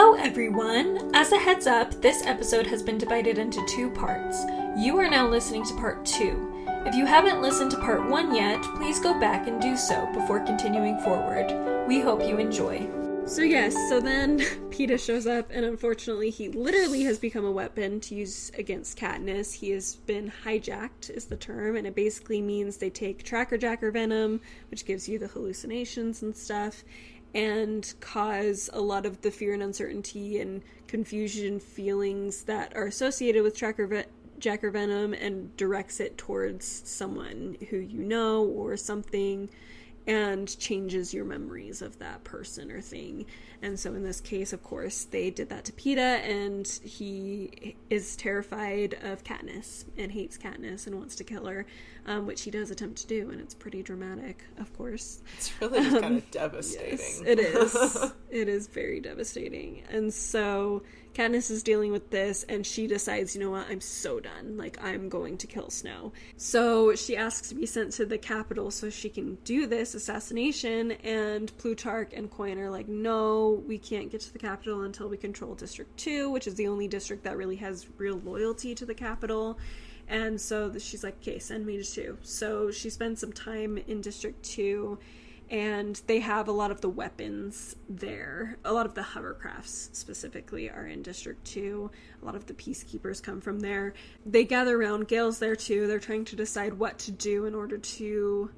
Hello, everyone! As a heads up, this episode has been divided into two parts. You are now listening to part two. If you haven't listened to part one yet, please go back and do so before continuing forward. We hope you enjoy. So, yes, so then Peeta shows up, and unfortunately, he literally has become a weapon to use against Katniss. He has been hijacked, is the term, and it basically means they take Tracker Jacker venom, which gives you the hallucinations and stuff, and cause a lot of the fear and uncertainty and confusion feelings that are associated with Tracker ve- Jacker venom and directs it towards someone who you know or something and changes your memories of that person or thing. And so in this case, of course, they did that to Peeta, and he is terrified of Katniss and hates Katniss and wants to kill her, um, which he does attempt to do, and it's pretty dramatic, of course. It's really um, kind of devastating. Yes, it is. it is very devastating. And so Katniss is dealing with this, and she decides, you know what, I'm so done. Like, I'm going to kill Snow. So she asks to be sent to the Capitol so she can do this assassination, and Plutarch and Coin are like, no, we can't get to the Capitol until we control District 2, which is the only district that really has real loyalty to the Capitol. And so she's like, okay, send me to 2. So she spends some time in District 2 and they have a lot of the weapons there. A lot of the hovercrafts specifically are in District 2. A lot of the peacekeepers come from there. They gather around. Gale's there too. They're trying to decide what to do in order to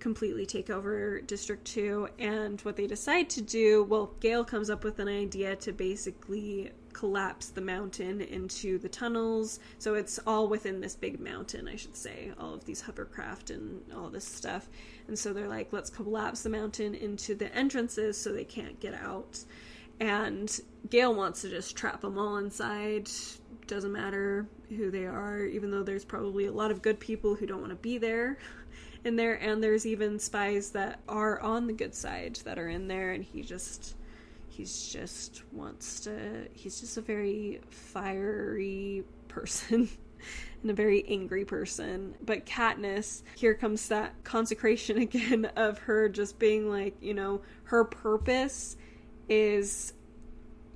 completely take over District 2. And what they decide to do, well, Gale comes up with an idea to basically collapse the mountain into the tunnels. So it's all within this big mountain, I should say, all of these hovercraft and all this stuff. And so they're like, let's collapse the mountain into the entrances so they can't get out. And Gale wants to just trap them all inside. Doesn't matter who they are, even though there's probably a lot of good people who don't want to be there in there. And there's even spies that are on the good side that are in there. And he just, he's just wants to, he's just a very fiery person. and a very angry person. But Katniss, here comes that consecration again of her just being like, you know, her purpose is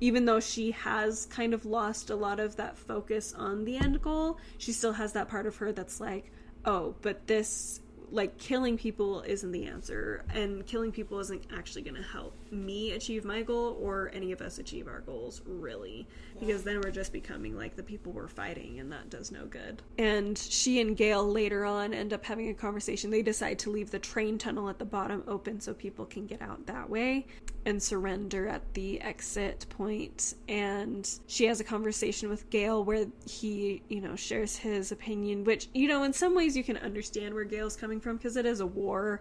even though she has kind of lost a lot of that focus on the end goal, she still has that part of her that's like, oh, but this like killing people isn't the answer and killing people isn't actually going to help me achieve my goal or any of us achieve our goals really. Because then we're just becoming like the people we're fighting and that does no good. And she and gale later on end up having a conversation. They decide to leave the train tunnel at the bottom open so people can get out that way and surrender at the exit point. and she has a conversation with gale where he you know shares his opinion which you know in some ways you can understand where gale's coming from because it is a war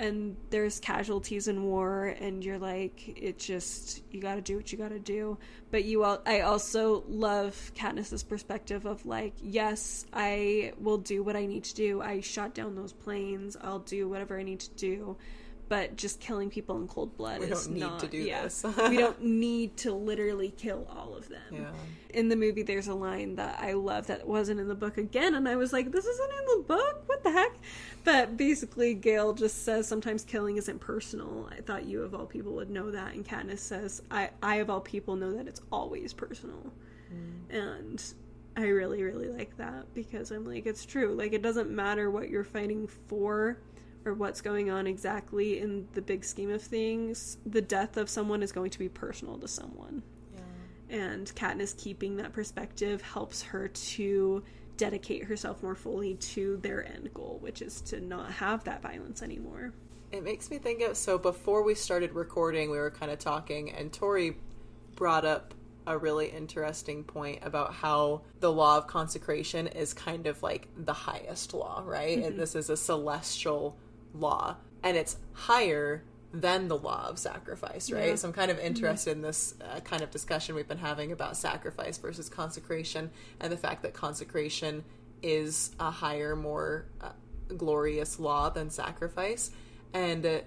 and there's casualties in war and you're like it just you got to do what you got to do. But you all I also love Katniss's perspective of like yes I will do what I need to do. I shot down those planes. I'll do whatever I need to do but just killing people in cold blood we is don't need not to do yeah, this. we don't need to literally kill all of them. Yeah. in the movie there's a line that i love that wasn't in the book again and i was like this isn't in the book? What the heck? But basically gale just says sometimes killing isn't personal. I thought you of all people would know that. And katniss says i, I of all people know that it's always personal. Mm. And i really really like that because i'm like it's true. Like it doesn't matter what you're fighting for or what's going on exactly in the big scheme of things the death of someone is going to be personal to someone and Katniss keeping that perspective helps her to dedicate herself more fully to their end goal, which is to not have that violence anymore. It makes me think of so before we started recording, we were kind of talking, and Tori brought up a really interesting point about how the law of consecration is kind of like the highest law, right? And mm-hmm. this is a celestial law, and it's higher than the law of sacrifice, right? Yeah. So I'm kind of interested in this uh, kind of discussion we've been having about sacrifice versus consecration, and the fact that consecration is a higher, more uh, glorious law than sacrifice. And uh,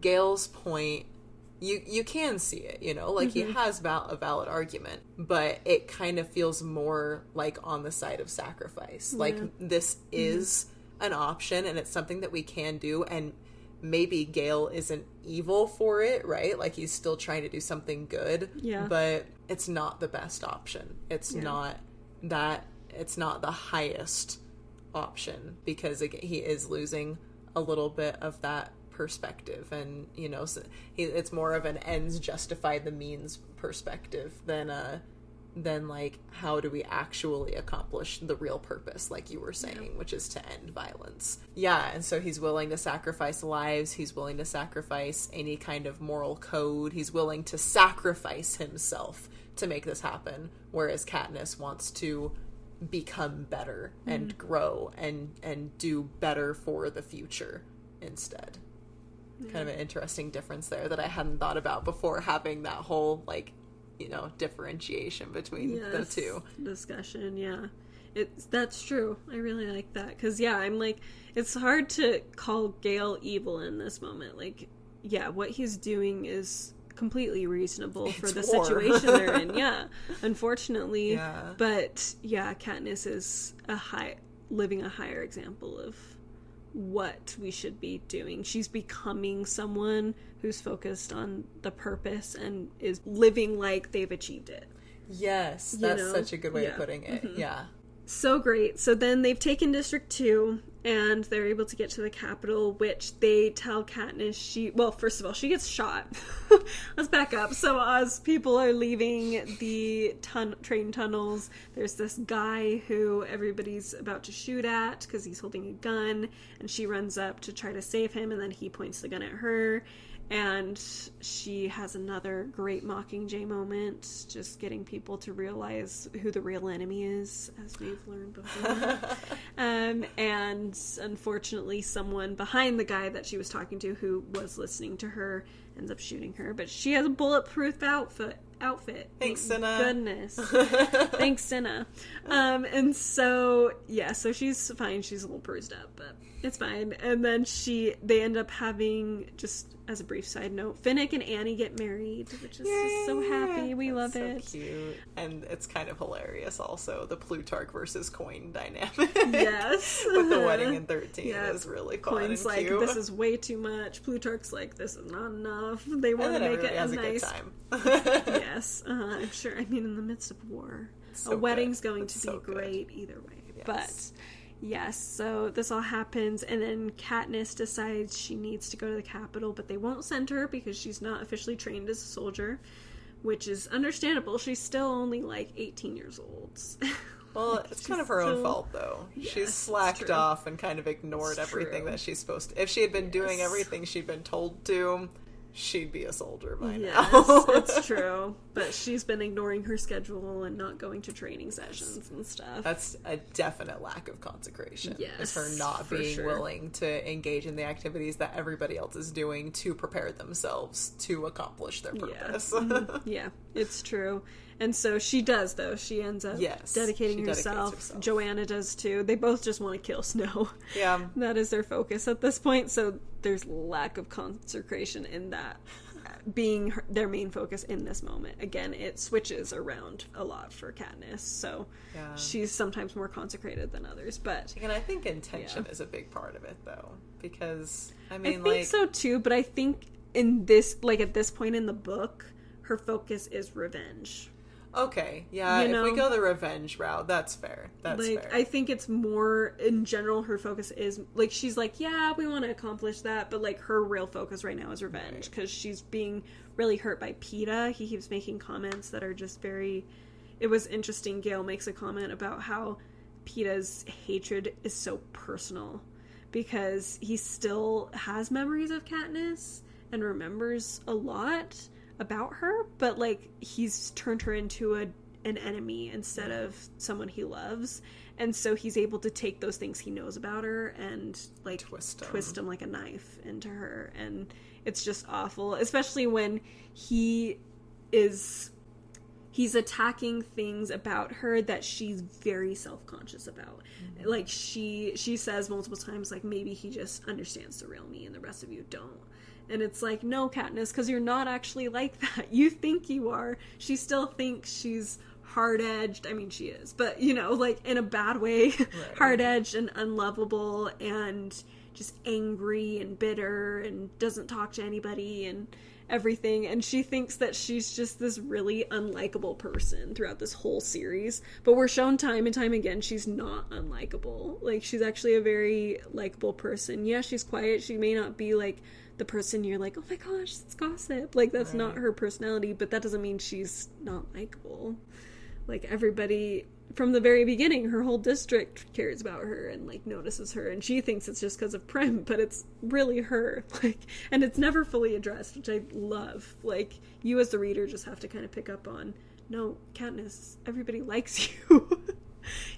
Gale's point, you you can see it, you know, like he has val- a valid argument, but it kind of feels more like on the side of sacrifice. Like this is an option, and it's something that we can do, and maybe Gale isn't evil for it, right? Like he's still trying to do something good. Yeah. But it's not the best option. It's Yeah. not that it's not the highest option because he is losing a little bit of that perspective and you know so he, it's more of an ends justify the means perspective than a than like how do we actually accomplish the real purpose like you were saying which is to end violence. Yeah and so he's willing to sacrifice lives he's willing to sacrifice any kind of moral code he's willing to sacrifice himself to make this happen whereas Katniss wants to become better and mm-hmm. grow and and do better for the future instead. Kind of an interesting difference there that I hadn't thought about before having that whole like you know differentiation between the two. Discussion yeah. It's that's true. I really like that. Because yeah i'm like it's hard to call gale evil in this moment. Like yeah what he's doing is completely reasonable for the war. situation they're in. Yeah unfortunately. Yeah. but yeah katniss is a high living a higher example of what we should be doing. She's becoming someone who's focused on the purpose and is living like they've achieved it. yes You that's know? such a good way Yeah. Mm-hmm. of putting it yeah So great. So then they've taken District 2 and they're able to get to the Capitol, which they tell Katniss she. Well, first of all, she gets shot. Let's back up. So as people are leaving the train tunnels, there's this guy who everybody's about to shoot at because he's holding a gun, and she runs up to try to save him, and then he points the gun at her. And she has another great Mockingjay moment, just getting people to realize who the real enemy is, as we've learned before. um, and unfortunately, someone behind the guy that she was talking to, who was listening to her, ends up shooting her. But she has a bulletproof outfit. Outfit. Thanks, Thank Cinna. Goodness. Thanks, Cinna. Um, and so yeah, so she's fine. She's a little bruised up, but it's fine. And then she, they end up having just as a brief side note, Finnick and Annie get married, which is just so happy. We love That's so it. cute and it's kind of hilarious also the Plutarch versus coin dynamic Yes. with the wedding in 13 Yeah. is really fun Coin's like cute this is way too much. Plutarch's like this is not enough. They want to make it a nice. good time yes, uh, I'm sure. I mean, in the midst of war, So a wedding's good. going It's to so be good. great either way. Yes. But yes, so this all happens, and then Katniss decides she needs to go to the Capitol, but they won't send her because she's not officially trained as a soldier, which is understandable. She's still only like 18 years old. Well, it's kind of her own fault, though. Yes, she's slacked off and kind of ignored It's everything true. that she's supposed to. If she had been doing everything she'd been told to, she'd be a soldier by Yes, now. it's true. But she's been ignoring her schedule and not going to training sessions and stuff. That's a definite lack of consecration. Is her not being sure. willing to engage in the activities that everybody else is doing to prepare themselves to accomplish their purpose. Yeah. Mhm. yeah, it's true. And so she does, though. She ends up Yes, dedicating herself. herself. Johanna does too. They both just want to kill Snow. yeah. that is their focus at this point. So there's lack of consecration in that being her, their main focus in this moment. Again, it switches around a lot for Katniss. So Yeah. she's sometimes more consecrated than others. But And I think intention Yeah. is a big part of it, though, because I mean, I think like, so too, but I think in this, like at this point in the book, her focus is revenge. Okay, yeah, You if we go the revenge route, that's fair. That's like fair. I think it's more in general. Her focus is like she's like, yeah, we want to accomplish that, but like her real focus right now is revenge Right. because she's being really hurt by Peeta. He keeps making comments that are just very. It was interesting. Gale makes a comment about how Peeta's hatred is so personal because he still has memories of Katniss and remembers a lot about her, but like he's turned her into a an enemy instead of someone he loves. And so he's able to take those things he knows about her and like Twist 'em. twist them like a knife into her and it's just awful, especially when he is he's attacking things about her that she's very self-conscious about mm-hmm. like she she says multiple times like maybe he just understands the real me and the rest of you don't and it's like no katniss because you're not actually like that. You think you are. She still thinks she's hard-edged. I mean she is but you know like in a bad way. Hard-edged and unlovable and just angry and bitter and doesn't talk to anybody and everything. And she thinks that she's just this really unlikable person throughout this whole series. But we're shown time and time again she's not unlikable. Like she's actually a very likable person. Yeah she's quiet. She may not be like the person you're like oh my gosh it's gossip. Like that's right. not her personality but that doesn't mean she's not likable. Like everybody from the very beginning her whole district cares about her and like notices her and she thinks it's just because of prim but it's really her. Like and it's never fully addressed which i love. Like you as the reader just have to kind of pick up on no katniss everybody likes you.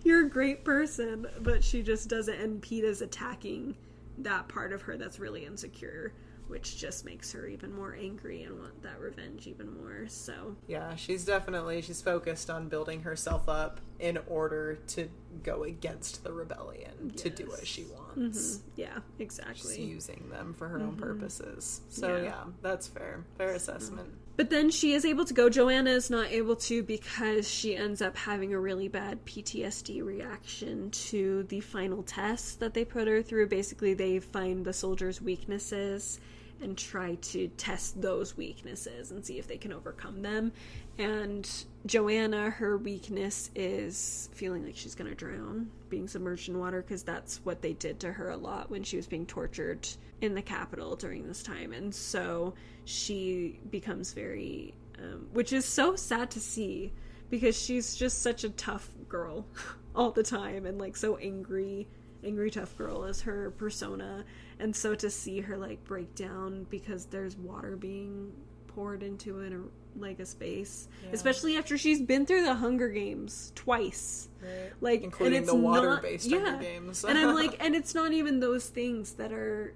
You're a great person but she just doesn't and peeta's attacking that part of her that's really insecure which just makes her even more angry and want that revenge even more. So, yeah, she's definitely she's focused on building herself up in order to go against the rebellion yes. to do what she wants. Mm-hmm. Yeah, exactly. She's using them for her mm-hmm. own purposes. So, yeah. yeah. that's fair. Fair assessment. But then she is able to go. Johanna is not able to because she ends up having a really bad PTSD reaction to the final test that they put her through. Basically, they find the soldiers' weaknesses and try to test those weaknesses and see if they can overcome them. And Johanna, her weakness is feeling like she's going to drown, being submerged in water, because that's what they did to her a lot when she was being tortured in the Capitol during this time. And so she becomes very, um, which is so sad to see because she's just such a tough girl all the time and like so angry angry tough girl is her persona and so to see her like break down because there's water being poured into it like a space yeah. especially after she's been through the hunger games twice right. like including and it's the water-based not, yeah. hunger games and i'm like and it's not even those things that are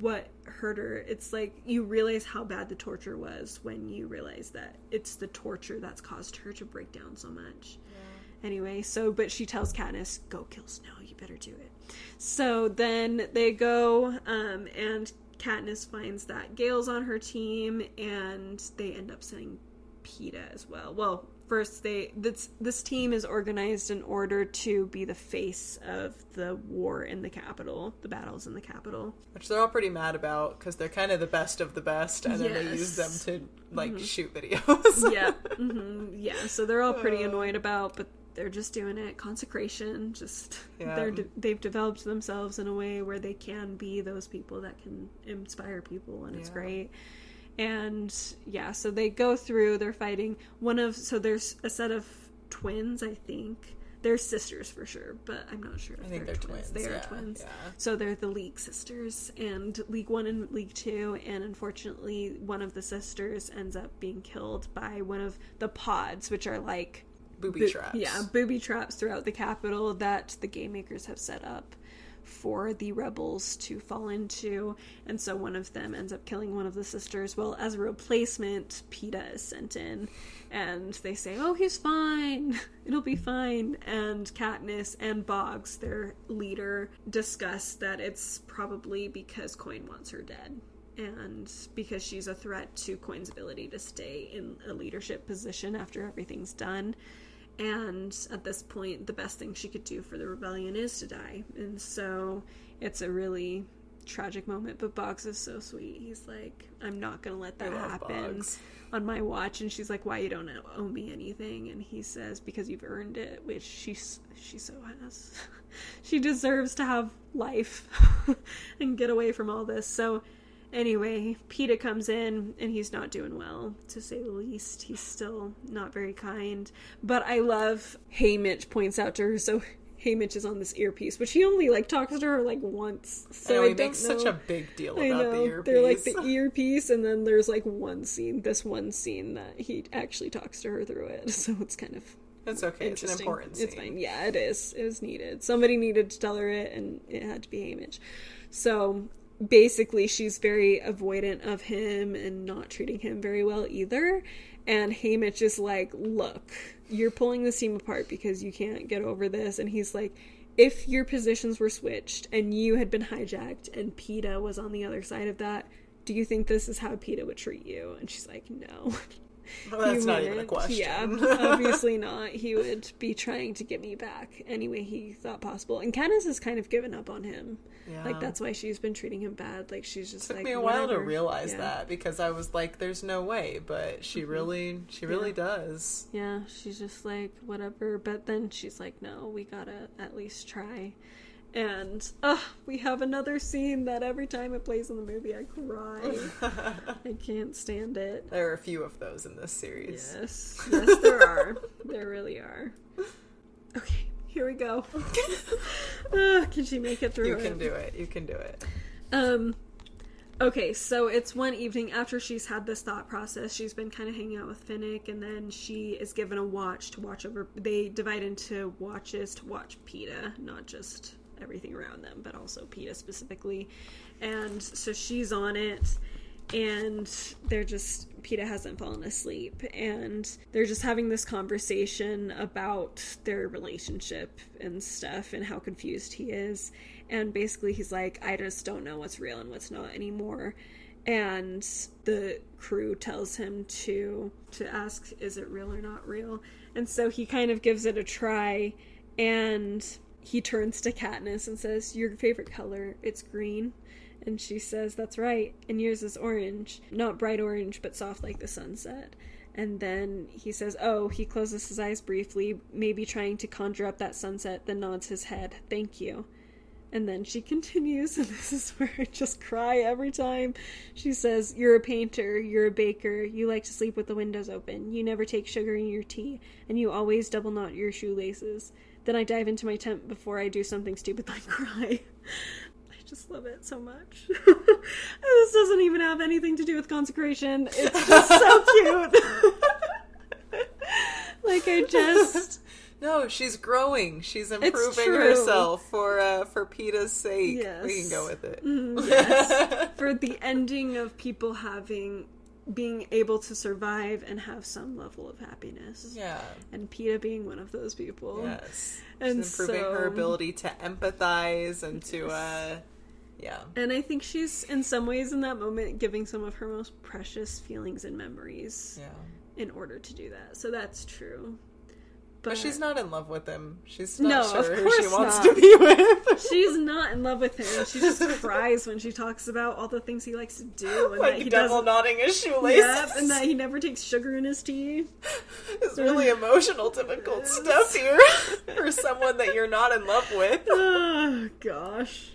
what hurt her it's like you realize how bad the torture was when you realize that it's the torture that's caused her to break down so much yeah. anyway so but she tells Katniss go kill Snow you better do it so then they go, um, and Katniss finds that Gale's on her team, and they end up sending Peeta as well. Well, first they this this team is organized in order to be the face of the war in the Capitol, the battles in the Capitol, which they're all pretty mad about because they're kind of the best of the best, and yes. then they use them to like mm-hmm. shoot videos. yeah, mm-hmm. yeah. So they're all pretty annoyed about, but they're just doing it consecration just yeah. they're de- they've developed themselves in a way where they can be those people that can inspire people and yeah. it's great and yeah so they go through they're fighting one of so there's a set of twins i think they're sisters for sure, but I'm not sure if I think they're, they're twins. twins. They yeah, are twins. Yeah. So they're the Leeg sisters, and Leeg One and Leeg Two. And unfortunately, one of the sisters ends up being killed by one of the pods, which are like booby Bo- traps. Yeah, booby traps throughout the Capitol that the game makers have set up for the rebels to fall into. And so one of them ends up killing one of the sisters. Well, as a replacement, Peeta is sent in. And they say, oh, he's fine. It'll be fine. And Katniss and Boggs, their leader, discuss that it's probably because Coin wants her dead and because she's a threat to Coin's ability to stay in a leadership position after everything's done. And at this point, the best thing she could do for the rebellion is to die. And so it's a really tragic moment. But Boggs is so sweet. He's like, I'm not going to let that happen Boggs. on my watch. And she's like, Why you don't owe me anything? And he says, Because you've earned it, which she, she so has. she deserves to have life and get away from all this. So Anyway, Peeta comes in and he's not doing well, to say the least. He's still not very kind. But I love Haymitch points out to her, so Haymitch is on this earpiece, which he only like talks to her like once. So he I makes know. such a big deal I about know. the earpiece. They're like the earpiece, and then there's like one scene, this one scene that he actually talks to her through it. So it's kind of it's okay. It's an important scene. It's fine. Yeah, it is. It is needed. Somebody needed to tell her it, and it had to be Haymitch. So basically she's very avoidant of him and not treating him very well either. And Haymitch is like, Look, you're pulling the team apart because you can't get over this. And he's like, If your positions were switched and you had been hijacked and Peeta was on the other side of that, do you think this is how Peeta would treat you? And she's like, No. Well, that's not even a question. Yeah, obviously not. He would be trying to get me back any way he thought possible. And Katniss has kind of given up on him. Yeah. Like that's why she's been treating him bad. Like she's just took like me a while to realize Yeah. that because I was like, "There's no way," but she mm-hmm. really, she really does. Yeah, she's just like whatever. But then she's like, no, we gotta at least try. And uh, we have another scene that every time it plays in the movie, I cry. I can't stand it. There are a few of those in this series. Yes, yes, there are. There really are. Okay, here we go. Ah, can she make it through? You it? can do it. You can do it. Um okay, so it's one evening after she's had this thought process. She's been kind of hanging out with Finnick and then she is given a watch to watch over they divide into watches to watch Peeta, not just everything around them, but also Peeta specifically. And so she's on it and they're just Peeta hasn't fallen asleep. And they're just having this conversation about their relationship and stuff and how confused he is. And basically he's like I just don't know what's real and what's not anymore. And the crew tells him to to ask is it real or not real? And so he kind of gives it a try. And he turns to Katniss and says your favorite color it's green and she says, That's right. And yours is orange. Not bright orange, but soft like the sunset. And then he says, Oh, he closes his eyes briefly, maybe trying to conjure up that sunset, then nods his head. Thank you. And then she continues, and this is where I just cry every time. She says, You're a painter, you're a baker, you like to sleep with the windows open, you never take sugar in your tea, and you always double knot your shoelaces. Then I dive into my tent before I do something stupid like cry. I just love it so much. this doesn't even have anything to do with consecration. It's just so cute. like I just No, she's growing. She's improving herself for uh, for Peeta's sake. Yes. We can go with it. Mm, yes. for the ending of people having being able to survive and have some level of happiness. yeah. And Peeta being one of those people. Yes. And improving her ability to empathize and to uh yeah. And I think she's in some ways in that moment giving some of her most precious feelings and memories Yeah. in order to do that. So that's true. But she's not in love with him. She's No, not of sure who she wants not. to be with. She's not in love with him. She just cries when she talks about all the things he likes to do and that like he double knotting his shoelaces. Yep, and that he never takes sugar in his tea. It's really emotional, difficult stuff here for someone that you're not in love with. Oh gosh.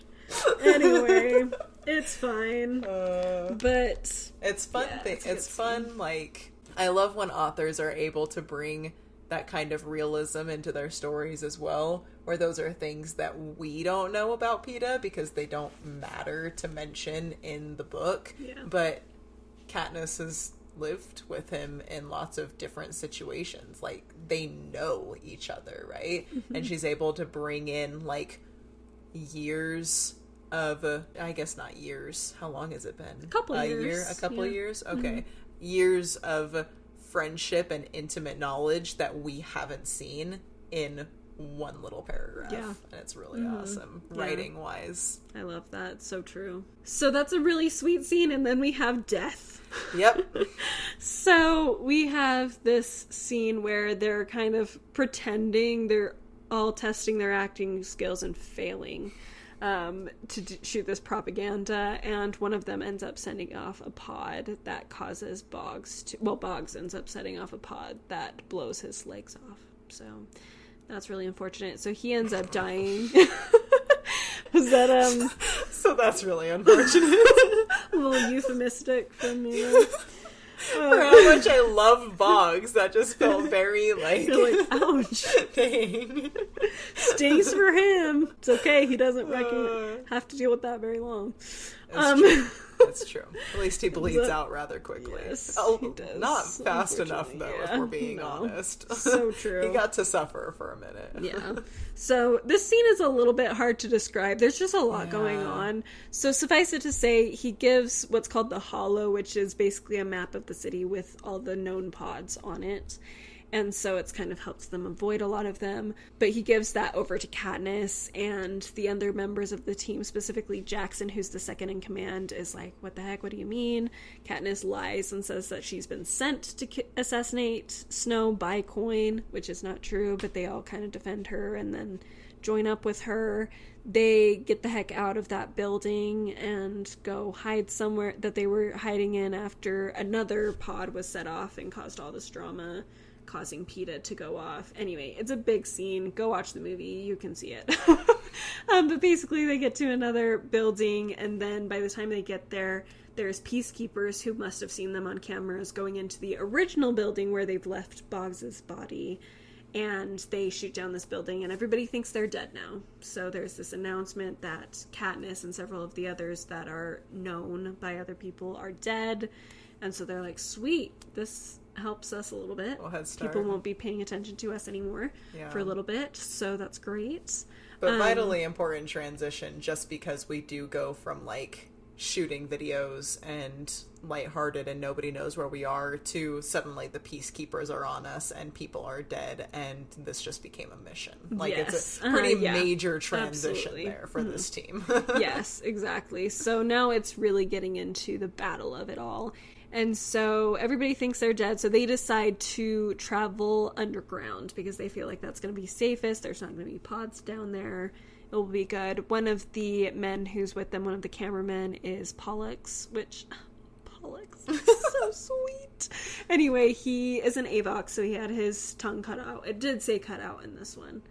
Anyway, it's fine. Uh, But it's fun. Yeah, thing. it's It's fun. Like I love when authors are able to bring that kind of realism into their stories as well, where those are things that we don't know about Peeta because they don't matter to mention in the book. Yeah. But Katniss has lived with him in lots of different situations. Like they know each other, right? Mm-hmm. And she's able to bring in like years of uh, I guess not years. How long has it been? A couple year, years, a couple yeah. Mm-hmm. years. Okay, years of friendship and intimate knowledge that we haven't seen in one little paragraph. Yeah. Mm-hmm. and it's really awesome Yeah. writing wise. I love that. It's so true. So that's a really sweet scene, and then we have death. Yep. So we have this scene where they're kind of pretending they're all testing their acting skills and failing um, to d- shoot this propaganda, and one of them ends up sending off a pod that causes Boggs to. Well, Boggs ends up setting off a pod that blows his legs off. So that's really unfortunate. So he ends up dying. Was that um so that's really unfortunate. a little euphemistic from me? For how much I love Boggs, that just felt very like, like, ouch. dang. Stings for him. It's okay. He doesn't Uh. have to deal with that very long. Um. That's true. At least he bleeds But- out rather quickly. Yes, oh, he does, not fast enough though, unfortunately. if we're being no. honest. So true. he got to suffer for a minute. yeah. So this scene is a little bit hard to describe. There's just a lot going on. So suffice it to say, he gives what's called the Holo, which is basically a map of the city with all the known pods on it. And so it's kind of helps them avoid a lot of them. But he gives that over to Katniss, and the other members of the team, specifically Jackson, who's the second in command, is like, "What the heck? What do you mean?" Katniss lies and says that she's been sent to ki- assassinate Snow by Coin, which is not true. But they all kind of defend her and then join up with her. They get the heck out of that building and go hide somewhere that they were hiding in after another pod was set off and caused all this drama causing Peeta to go off. Anyway, it's a big scene. Go watch the movie. You can see it. um, but basically, they get to another building, and then by the time they get there, there's peacekeepers who must have seen them on cameras going into the original building where they've left Boggs's body. And they shoot down this building, and everybody thinks they're dead now. So there's this announcement that Katniss and several of the others that are known by other people are dead. And so they're like, sweet, this helps us a little bit. Well, head start. People won't be paying attention to us anymore Yeah. for a little bit, so that's great. But Um, vitally important transition just because we do go from like shooting videos and lighthearted and nobody knows where we are to suddenly the peacekeepers are on us and people are dead and this just became a mission. Like Yes. it's a Uh-huh, pretty yeah. major transition Absolutely. Mm-hmm. there for this team. yes, exactly. So now it's really getting into the battle of it all. And so everybody thinks they're dead, so they decide to travel underground because they feel like that's going to be safest. There's not going to be pods down there. It will be good. One of the men who's with them, one of the cameramen, is Pollux, which. Pollux is so sweet. Anyway, he is an Avox, so he had his tongue cut out. It did say cut out in this one.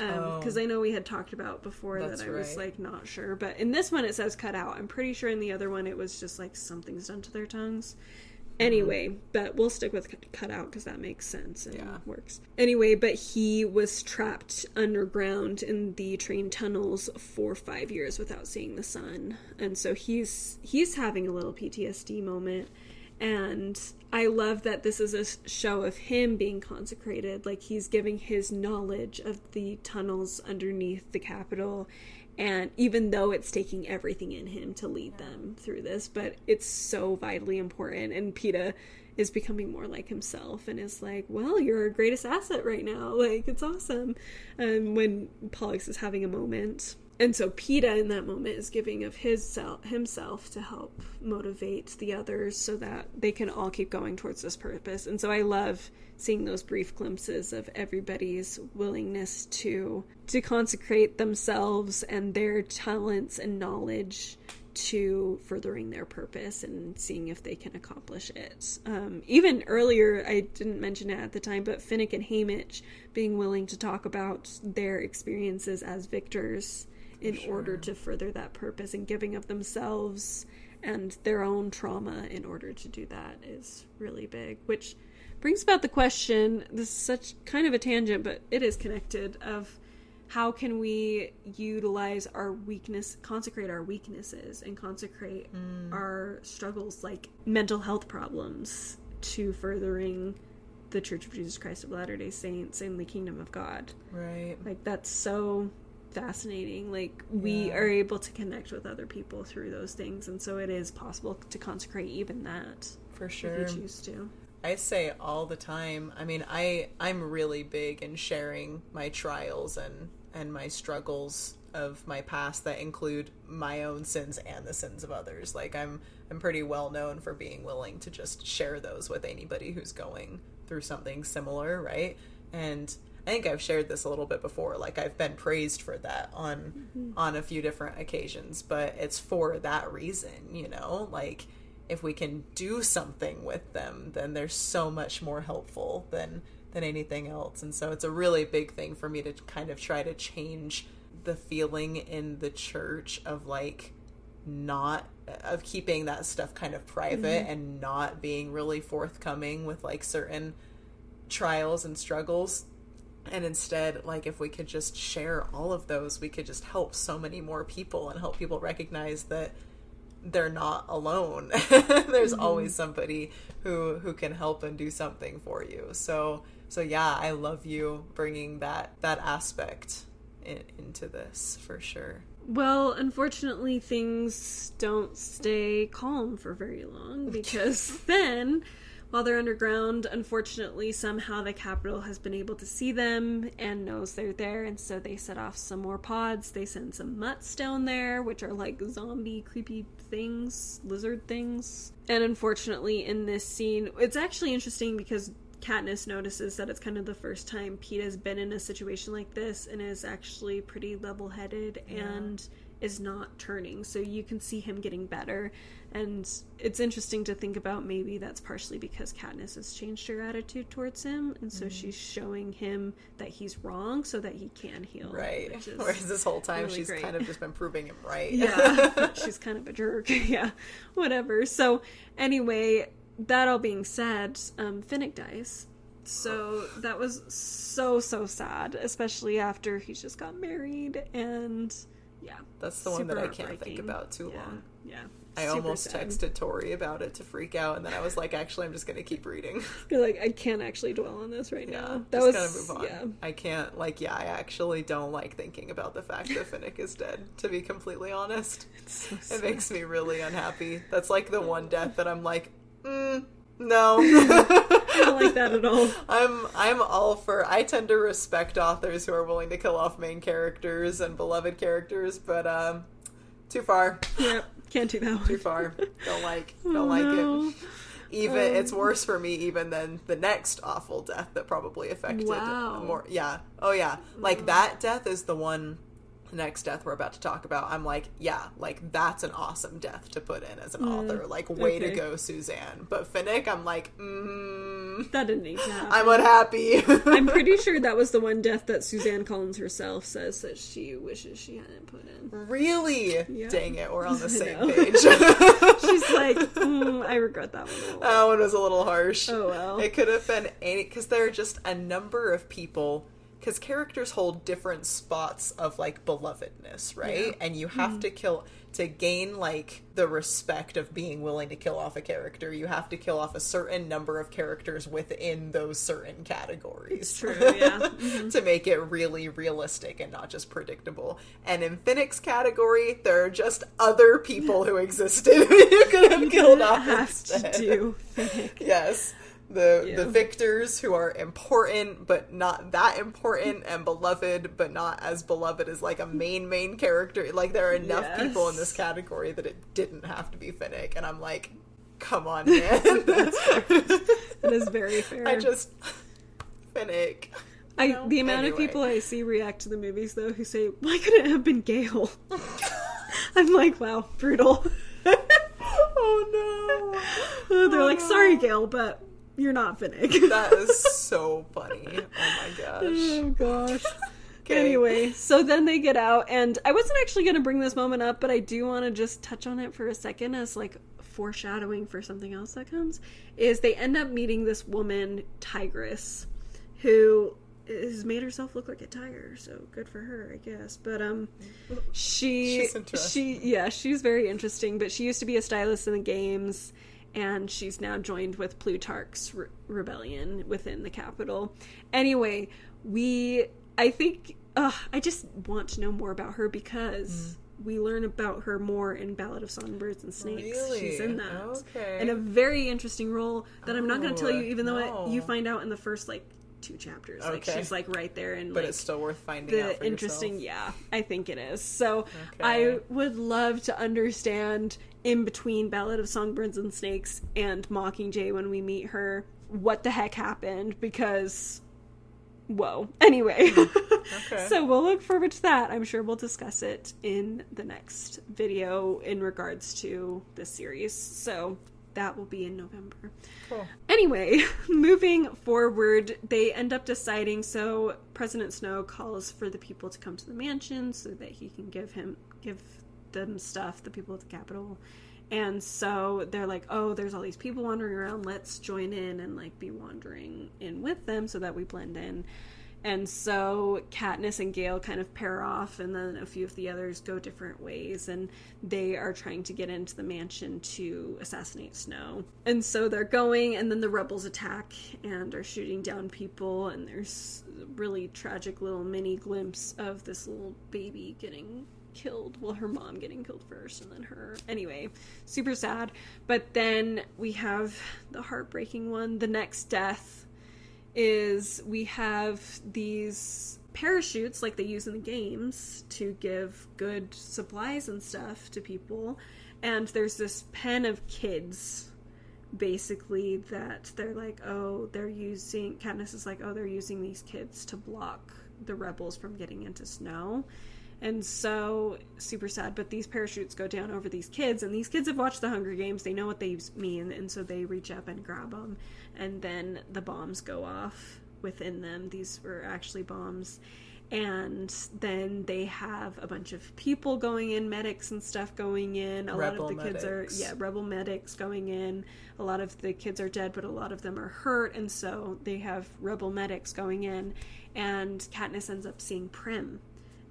Because Oh. I know we had talked about before That's that I was like not sure, but in this one it says cut out. I'm pretty sure in the other one it was just like something's done to their tongues. Mm-hmm. Anyway, but we'll stick with cut- cut out because that makes sense and Yeah. works. Anyway, but he was trapped underground in the train tunnels for five years without seeing the sun, and so he's he's having a little PTSD moment. And I love that this is a show of him being consecrated. Like he's giving his knowledge of the tunnels underneath the Capitol. And even though it's taking everything in him to lead them through this, but it's so vitally important. And Peeta is becoming more like himself and is like, well, you're our greatest asset right now. Like, it's awesome. Um, when Pollux is having a moment. And so Peeta in that moment is giving of his self, himself to help motivate the others so that they can all keep going towards this purpose. And so I love seeing those brief glimpses of everybody's willingness to to consecrate themselves and their talents and knowledge to furthering their purpose and seeing if they can accomplish it. Um, even earlier, I didn't mention it at the time, but Finnick and Haymitch being willing to talk about their experiences as victors in order to further that purpose and giving of themselves and their own trauma in order to do that is really big. Which brings about the question this is such kind of a tangent, but it is connected of how can we utilize our weakness consecrate our weaknesses and consecrate mm. our struggles like mental health problems to furthering the church of jesus christ of latter day saints and the kingdom of god right. like that's so fascinating like we Yeah. are able to connect with other people through those things and so it is possible to consecrate even that For if sure. you choose to I say all the time. I mean, I I'm really big in sharing my trials and and my struggles of my past that include my own sins and the sins of others. Like I'm I'm pretty well known for being willing to just share those with anybody who's going through something similar, right? And I think I've shared this a little bit before. Like I've been praised for that on mm-hmm. on a few different occasions, but it's for that reason, you know? Like if we can do something with them, then they're so much more helpful than than anything else. And so it's a really big thing for me to kind of try to change the feeling in the church of like not of keeping that stuff kind of private mm-hmm. and not being really forthcoming with like certain trials and struggles and instead like if we could just share all of those we could just help so many more people and help people recognize that they're not alone. There's mm-hmm. always somebody who who can help and do something for you. So so yeah i love you bringing that that aspect in, into this for sure. Well, unfortunately, things don't stay calm for very long because then While they're underground, unfortunately, somehow the Capitol has been able to see them and knows they're there, and so they set off some more pods. They send some mutts down there, which are like zombie, creepy things, lizard things. And unfortunately, in this scene, it's actually interesting because Katniss notices that it's kind of the first time Pete has been in a situation like this and is actually pretty level headed and is not turning. So you can see him getting better. And it's interesting to think about maybe that's partially because Katniss has changed her attitude towards him. And so she's showing him that he's wrong so that he can heal. Right. Whereas this whole time really she's great. kind of just been proving him right. yeah she's kind of a jerk yeah whatever so anyway that all being said um finnick dies so that was so so sad especially after he's just got married and yeah That's the one that I can't think about too yeah long. yeah I Super almost sad. texted Tori about it to freak out, and then I was like, actually, I'm just going to keep reading. You're like i can't actually dwell on this right Yeah, now that was gotta move on. yeah I can't, like, yeah, I actually don't like thinking about the fact that Finnick is dead, to be completely honest. so It makes me really unhappy. That's like the one death that I'm like, mm, no. i don't like that at all I'm I'm all for I tend to respect authors who are willing to kill off main characters and beloved characters, but um too far. yep can't do that one. Too far. Don't like don't Oh, like no. it. Even Um, it's worse for me even than the next awful death that probably affected Wow. more yeah. Oh yeah. Like that death is the one the next death we're about to talk about. I'm like, yeah, like that's an awesome death to put in as an author. Like way to Mm, go, Suzanne. But Finnick, I'm like, mm, that didn't need to happen I'm unhappy. I'm pretty sure that was the one death that Suzanne Collins herself says that she wishes she hadn't put in. Really? Yeah. Dang it, we're on the same page. She's like, mm, I regret that one. A that one was a little harsh. Oh well. It could have been any because there are just a number of people because characters hold different spots of like belovedness, right? Yeah. Mm-hmm. And you have to kill to gain like the respect of being willing to kill off a character. You have to kill off a certain number of characters within those certain categories. It's true, yeah. Mm-hmm. to make it really realistic and not just predictable. And in Finnick's category, there are just other people who existed who you could have killed off have instead. to do. Finnick. Yes. The Yeah. the victors who are important but not that important and beloved but not as beloved as like a main main character. Like there are enough people in this category that it didn't have to be Finnick and I'm like, come on man. That is very fair. I just Finnick. I the amount of people I see react to the movies though who say, "Why couldn't it have been Gale?" I'm like, wow, brutal. Oh no! They're Oh, like, no. sorry, Gale, but you're not Finnick. That is so funny. Oh my gosh. oh gosh. Okay. Anyway, so then they get out, and I wasn't actually going to bring this moment up, but I do want to just touch on it for a second as like foreshadowing for something else that comes. Is they end up meeting this woman, Tigris, who has made herself look like a tiger, so good for her, I guess. But um, she she yeah, she's very interesting. But she used to be a stylist in the games. And she's now joined with Plutarch's re- rebellion within the Capitol. Anyway, we I think uh, I just want to know more about her because we learn about her more in Ballad of Songbirds and Snakes. She's in that. Okay. In a very interesting role that I'm not going to tell you, Oh, even though no. it, you find out in the first like two chapters. Like she's like right there and but like it's still worth finding out the interesting yourself. yeah i think it is so Okay. i would love to understand in between ballad of songbirds and snakes and mockingjay when we meet her what the heck happened because whoa anyway Okay. so we'll look forward to that i'm sure we'll discuss it in the next video in regards to this series so that will be in november Cool. Anyway, moving forward, they end up deciding. So President Snow calls for the people to come to the mansion so that he can give him give them stuff. The people at the Capitol, and so they're like, "Oh, there's all these people wandering around. Let's join in and like be wandering in with them so that we blend in." And so Katniss and Gale kind of pair off, and then a few of the others go different ways, and they are trying to get into the mansion to assassinate Snow. And so they're going, and then the rebels attack and are shooting down people, and there's a really tragic little mini glimpse of this little baby getting killed. Well, her mom getting killed first, and then her. Anyway, super sad. But then we have the heartbreaking one. The next death is we have these parachutes like they use in the games to give good supplies and stuff to people. And there's this pen of kids basically that they're like oh they're using Katniss is like oh they're using these kids to block the rebels from getting into snow and so super sad but these parachutes go down over these kids and these kids have watched the hunger games. They know what they mean and so they reach up and grab them and then the bombs go off within them. These were actually bombs. And then they have a bunch of people going in medics and stuff going in. A rebel lot of the medics. kids are yeah rebel medics going in. A lot of the kids are dead but a lot of them are hurt and so they have rebel medics going in. And Katniss ends up seeing Prim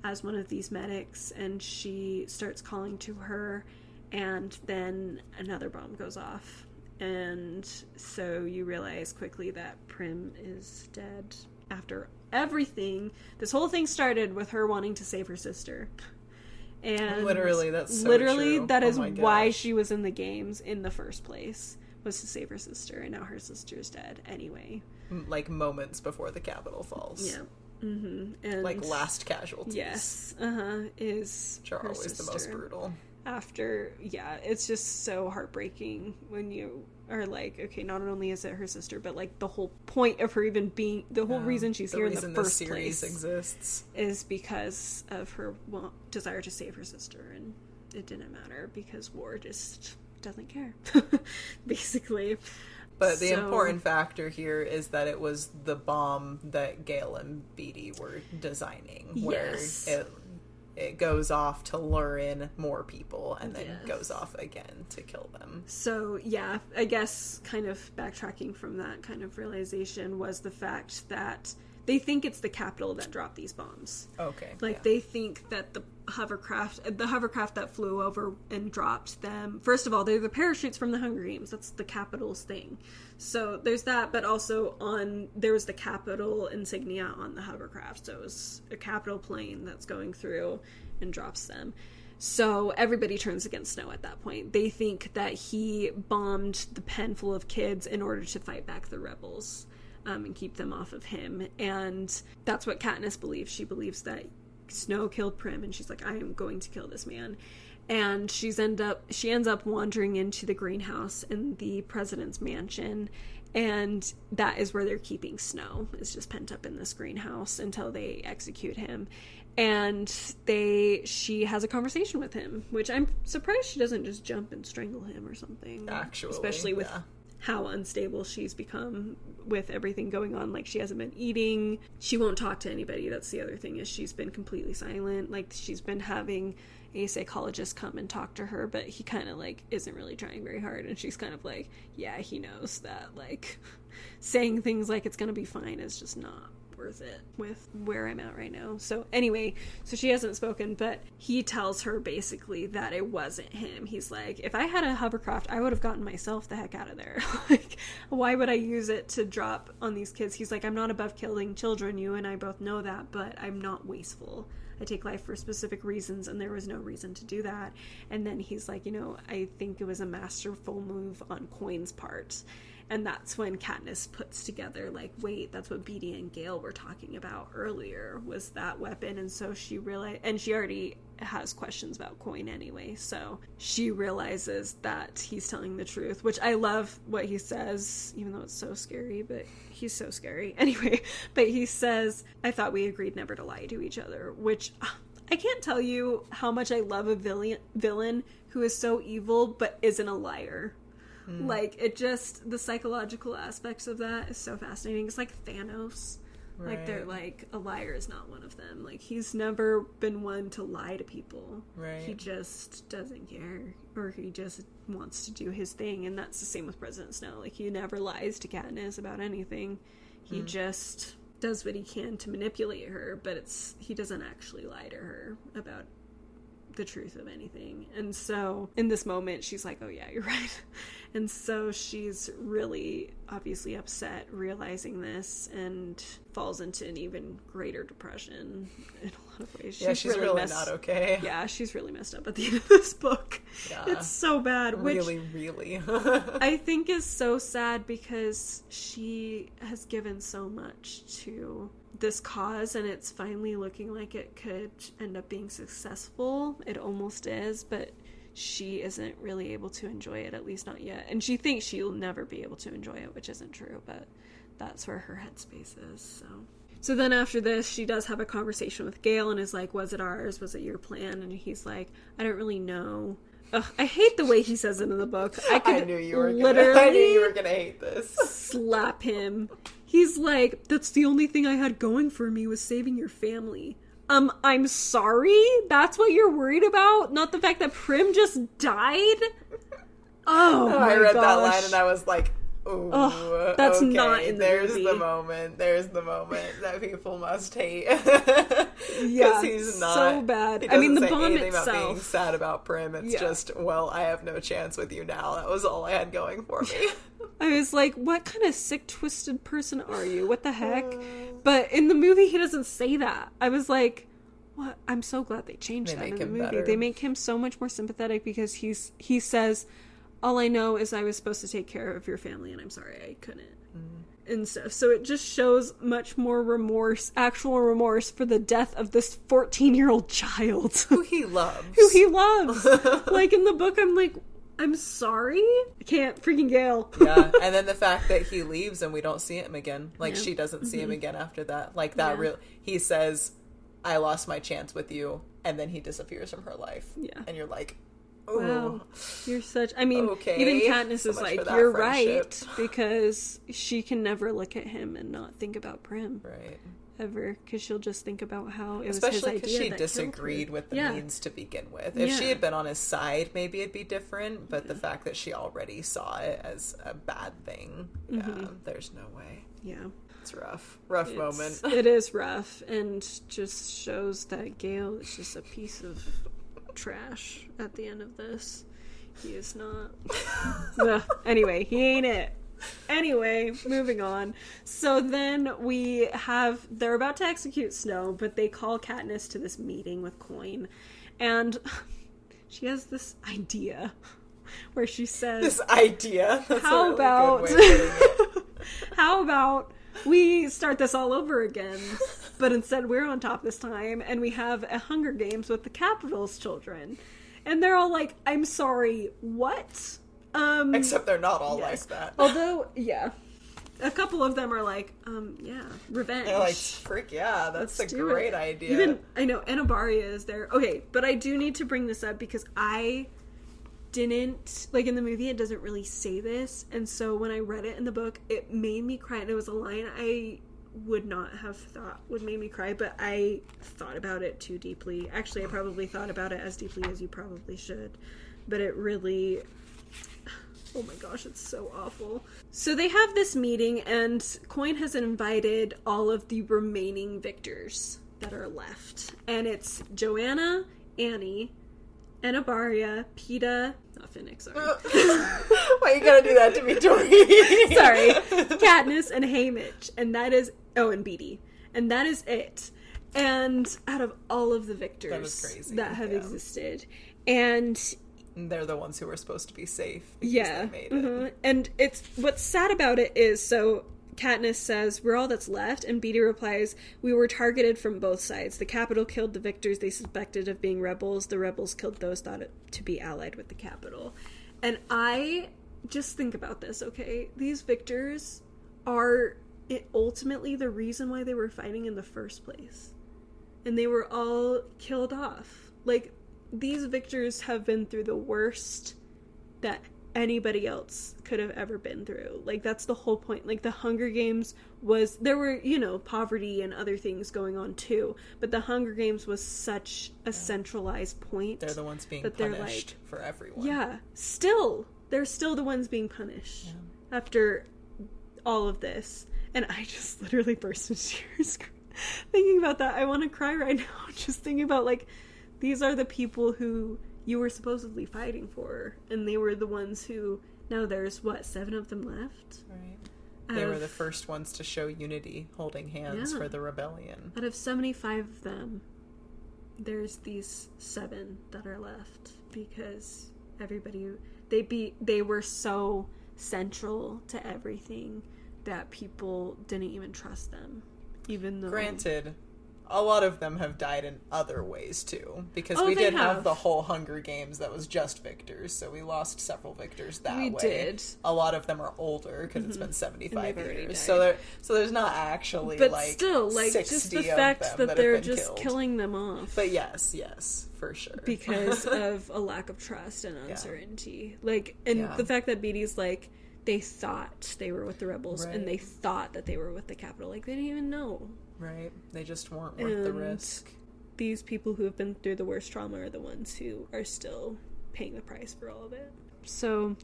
as one of these medics and she starts calling to her and then another bomb goes off and so you realize quickly that Prim is dead after everything. This whole thing started with her wanting to save her sister. And literally, that's so literally true. that oh why she was in the games in the first place was to save her sister, and now her sister is dead anyway. Like moments before the Capitol falls. Yeah. Mm-hmm. And like last casualties. Yes. Uh huh. Is which are always sister. the most brutal. After, yeah, it's just so heartbreaking when you are like, okay, not only is it her sister, but like the whole point of her even being the whole yeah, reason she's here in the first place exists is because of her desire to save her sister, and it didn't matter because war just doesn't care, basically. But the so, important factor here is that it was the bomb that Gale and Beetee were designing, where yes. it it goes off to lure in more people and then yes. goes off again to kill them. So, yeah, I guess kind of backtracking from that kind of realization was the fact that they think it's the Capitol that dropped these bombs. Okay. Like yeah. they think that the hovercraft, the hovercraft that flew over and dropped them. First of all, they're the parachutes from the Hunger Games. That's the Capitol's thing. So there's that, but also on there was the Capitol insignia on the hovercraft. So it was a Capitol plane that's going through and drops them. So everybody turns against Snow at that point. They think that he bombed the pen full of kids in order to fight back the rebels um, and keep them off of him. And that's what Katniss believes. She believes that Snow killed Prim, and she's like, I am going to kill this man. And she's end up she ends up wandering into the greenhouse in the president's mansion, and that is where they're keeping Snow. Is just pent up in this greenhouse until they execute him. And they she has a conversation with him, which I'm surprised she doesn't just jump and strangle him or something. Actually, especially with yeah how unstable she's become with everything going on. Like she hasn't been eating. She won't talk to anybody. That's the other thing is she's been completely silent. Like she's been having a psychologist come and talk to her but he kind of like isn't really trying very hard. And she's kind of like yeah he knows that like saying things like it's gonna be fine is just not worth it with where I'm at right now. So anyway, so she hasn't spoken, but he tells her basically that it wasn't him. He's like, if I had a hovercraft, I would have gotten myself the heck out of there. like, why would I use it to drop on these kids? He's like, I'm not above killing children. You and I both know that, but I'm not wasteful. I take life for specific reasons, and there was no reason to do that. And then he's like, you know, I think it was a masterful move on Coin's part and that's when Katniss puts together like, wait, that's what Beetee and Gale were talking about earlier was that weapon, and so she realized, and she already has questions about Coin anyway, so she realizes that he's telling the truth, which I love what he says, even though it's so scary, but he's so scary anyway. But he says, "I thought we agreed never to lie to each other," which. I can't tell you how much I love a villain villain who is so evil but isn't a liar. Mm. Like it just the psychological aspects of that is so fascinating. It's like Thanos. Right. Like they're like a liar is not one of them. Like he's never been one to lie to people. Right. He just doesn't care or he just wants to do his thing and that's the same with President Snow. Like he never lies to Katniss about anything. He mm. just does what he can to manipulate her, but it's he doesn't actually lie to her about the truth of anything. And so in this moment, she's like, oh, yeah, you're right. And so she's really obviously upset realizing this and falls into an even greater depression in a lot of ways. yeah, she's really, messed- not okay. Yeah, she's really messed up at the end of this book. Yeah. It's so bad. Which really, really. I think is so sad because she has given so much to this cause and it's finally looking like it could end up being successful. It almost is, but she isn't really able to enjoy it, at least not yet. And she thinks she'll never be able to enjoy it, which isn't true, but that's where her headspace is, so. So then after this, she does have a conversation with Gale and is like, Was it ours? Was it your plan? And he's like, I don't really know. Ugh, I hate the way he says it in the book. I could I knew you were literally gonna, I knew you were gonna hate this. slap him. He's like, That's the only thing I had going for me was saving your family. Um, I'm sorry? That's what you're worried about? Not the fact that Prim just died? Oh, I my read that line and I was like, "Ooh, Ugh, that's okay, not in the There's movie. the moment. There's the moment that people must hate. Yeah, he's not so bad. I mean, the bomb anything about being itself- sad about Prim. It's Yeah. just, well, I have no chance with you now. That was all I had going for me. I was like, what kind of sick, twisted person are you? What the heck? But in the movie, he doesn't say that. I was like, what? I'm so glad they changed They that make in the movie. better. They make him so much more sympathetic because he's he says, all I know is I was supposed to take care of your family, and I'm sorry I couldn't. Mm-hmm. And stuff. So it just shows much more remorse, actual remorse for the death of this 14 year old child Who he loves. who he loves. like in the book, I'm like, I'm sorry. I can't freaking Gale. yeah, and then the fact that he leaves and we don't see him again. Like Yeah. she doesn't see him again after that. Like that Yeah. real he says, I lost my chance with you and then he disappears from her life. Yeah. And you're like, Wow, you're such. I mean, Okay, even Katniss so is like, you're friendship." right because she can never look at him and not think about Prim Right. ever because she'll just think about how it was Especially his because idea she disagreed with the yeah. means to begin with. If she had been on his side, maybe it'd be different. But the fact that she already saw it as a bad thing, Mm-hmm. there's no way. Yeah, It's rough. Rough It's- moment. it is rough and just shows that Gale is just a piece of trash at the end of this. He is not. Anyway, he ain't it. Anyway, moving on. So then we have they're about to execute Snow, but they call Katniss to this meeting with Coin, and she has this idea where she says, This idea. That's how really about good way of it. how about we start this all over again but instead we're on top this time and we have a hunger games with the Capitol's children and they're all like i'm sorry what um Except they're not all yes. like that. although yeah a couple of them are like um yeah revenge They're like, freak yeah, that's Let's a great it. idea. Even I know Enobaria is there. Okay, but I do need to bring this up because I didn't like in the movie. It doesn't really say this, and so when I read it in the book, it made me cry. And it was a line I would not have thought would make me cry, but I thought about it too deeply. Actually, I probably thought about it as deeply as you probably should, but it really Oh my gosh, it's so awful. So they have this meeting, and Coin has invited all of the remaining victors that are left. And it's Johanna, Annie, Enobaria, Peeta, not Finnick, sorry. Why are you gotta do that to me, Tori? sorry, Katniss and Haymitch. And that is, oh, and Beetee. And that is it. And out of all of the victors That crazy, that have yeah. existed. And They're the ones who were supposed to be safe. Yeah. They made it. mhm. And it's what's sad about it is so Katniss says, We're all that's left, and Beetee replies, We were targeted from both sides. The Capitol killed the victors they suspected of being rebels. The rebels killed those thought to be allied with the Capitol. And I just think about this, okay? These victors are ultimately the reason why they were fighting in the first place. And they were all killed off. Like, these victors have been through the worst that anybody else could have ever been through. Like that's the whole point. Like the Hunger Games was there were, you know, poverty and other things going on too, but the Hunger Games was such a centralized point. They're the ones being That punished for everyone. Yeah, still they're still the ones being punished after all of this. And I just literally burst into tears thinking about that. I want to cry right now just thinking about like these are the people who you were supposedly fighting for and they were the ones who Now there's what seven of them left. Right. They Out were the first ones to show unity, holding hands Yeah. for the rebellion. Out of 75 of them, there's these seven that are left because everybody they be they were so central to everything that people didn't even trust them. Even though Granted, a lot of them have died in other ways too, because Oh, we did have. have. the whole Hunger Games that was just victors, so we lost several victors that way. We way. did. A lot of them are older because it's been seventy And five they've already years, so there, so there's not actually but like still like 60 just the fact them that, they're just killed. killing them off. But yes, yes, for sure. because of a lack of trust and uncertainty. Like, and Yeah. the fact that Beetee's like, they thought they were with the rebels Right. and they thought that they were with the Capitol. Like, they didn't even know. Right, they just weren't worth the risk. These people who have been through the worst trauma are the ones who are still paying the price for all of it. So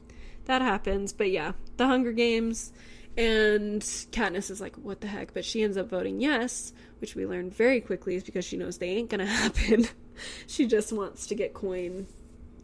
that happens. But yeah, the Hunger Games. And Katniss is like, what the heck? But she ends up voting yes, which we learn very quickly is because she knows they ain't gonna happen. she just wants to get Coin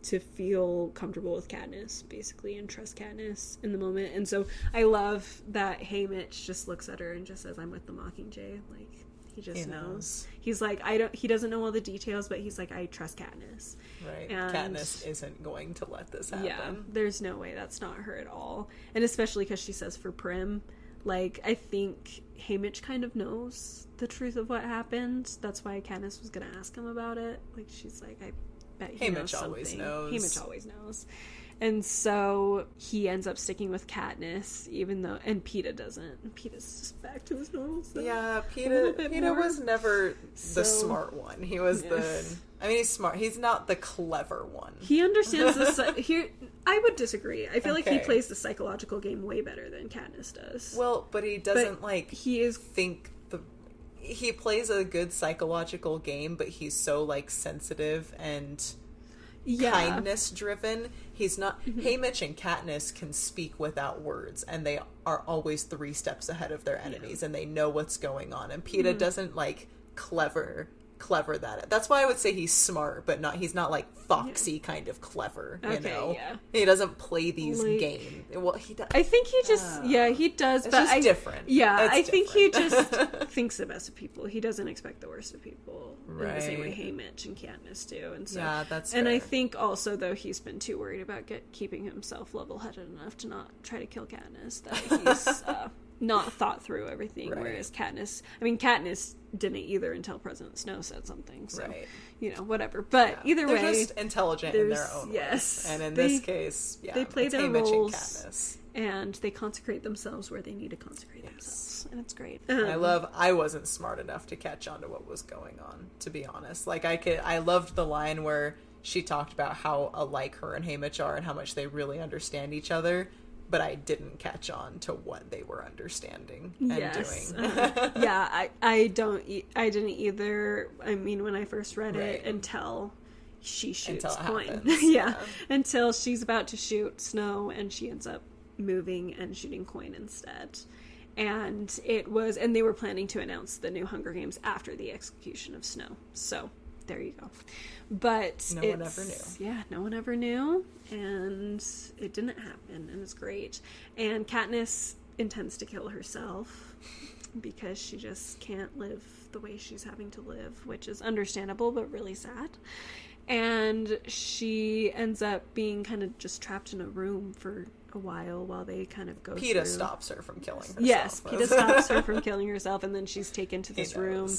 to feel comfortable with Katniss, basically, and trust Katniss in the moment. And so I love that Haymitch just looks at her and just says, I'm with the Mockingjay. Like, he just He knows. knows. He's like, I don't, he doesn't know all the details, but he's like, I trust Katniss. Right, and- Katniss isn't going to let this happen. Yeah, there's no way that's not her at all. And especially because she says for Prim, like, I think Haymitch kind of knows the truth of what happened. That's why Katniss was going to ask him about it. Like, she's like, I bet he Haymitch knows always something. knows. Haymitch always knows. And so he ends up sticking with Katniss, even though, and Peeta doesn't. Peeta's just back to his normal self. Yeah, A little Peter. bit Peter more. was never So- the smart one. He was the. I mean, he's smart. He's not the clever one. He understands the here. I would disagree. I feel like he plays the psychological game way better than Katniss does. Well, but he doesn't like he is think. He plays a good psychological game, but he's so like sensitive and yeah. kindness driven. He's not. Mm-hmm. Haymitch and Katniss can speak without words, and they are always three steps ahead of their enemies, and they know what's going on. And Peeta mm-hmm. doesn't like clever, clever that. That's why I would say he's smart, but not. He's not like foxy kind of clever. You Okay, know, yeah. he doesn't play these Like- games. Well, he does. I think he just Ah. yeah he does, It's but just I different. yeah It's I think he just thinks the best of people. He doesn't expect the worst of people in the same way Right. Haymitch and Katniss do. And so Yeah, that's and I think also though he's been too worried about get keeping himself level headed enough to not try to kill Katniss that he's uh, not thought through everything. Right. Whereas Katniss, I mean Katniss didn't either until President Snow said something. So Right. you know whatever. But either They're way, just intelligent in their own yes. ways. And in They- this case, yeah, they play their Haymitch roles. and Katniss. and they consecrate themselves where they need to consecrate themselves, and it's great. I Um, love. I wasn't smart enough to catch on to what was going on. To be honest, like I could. I loved the line where she talked about how alike her and Haymitch are and how much they really understand each other. But I didn't catch on to what they were understanding and yes, doing. uh-huh. yeah. I I don't. E- I didn't either. I mean, when I first read it, until she shoots Until Coin, yeah. yeah. until she's about to shoot Snow, and she ends up moving and shooting Coin instead. And it was, and they were planning to announce the new Hunger Games after the execution of Snow. So there you go. But No one it's- ever knew. Yeah, no one ever knew, and it didn't happen, and it's great. And Katniss intends to kill herself because she just can't live the way she's having to live, which is understandable but really sad. And she ends up being kind of just trapped in a room for a while while they kind of go Peeta through. stops her from killing herself. Yes, Peeta stops her from killing herself, and then she's taken to this room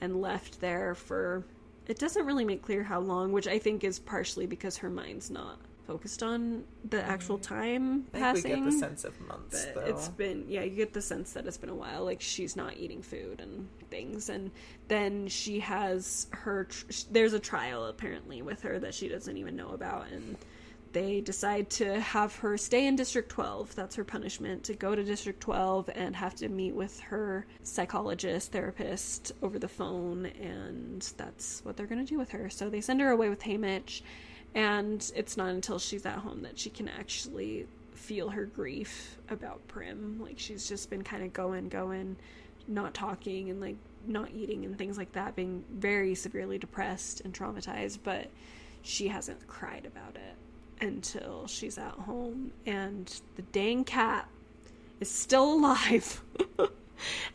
and left there for. It doesn't really make clear how long, which I think is partially because her mind's not focused on the actual mm. time I think we get the sense of months, but though. it's been yeah, you get the sense that it's been a while. Like she's not eating food and things, and then she has her. Tr- there's a trial apparently with her that she doesn't even know about, and they decide to have her stay in District 12. That's her punishment to go to District 12 and have to meet with her psychologist, therapist over the phone, and that's what they're going to do with her. So they send her away with Haymitch, and it's not until she's at home that she can actually feel her grief about Prim. Like she's just been kind of going, going, not talking and like not eating and things like that, being very severely depressed and traumatized, but she hasn't cried about it until she's at home and the dang cat is still alive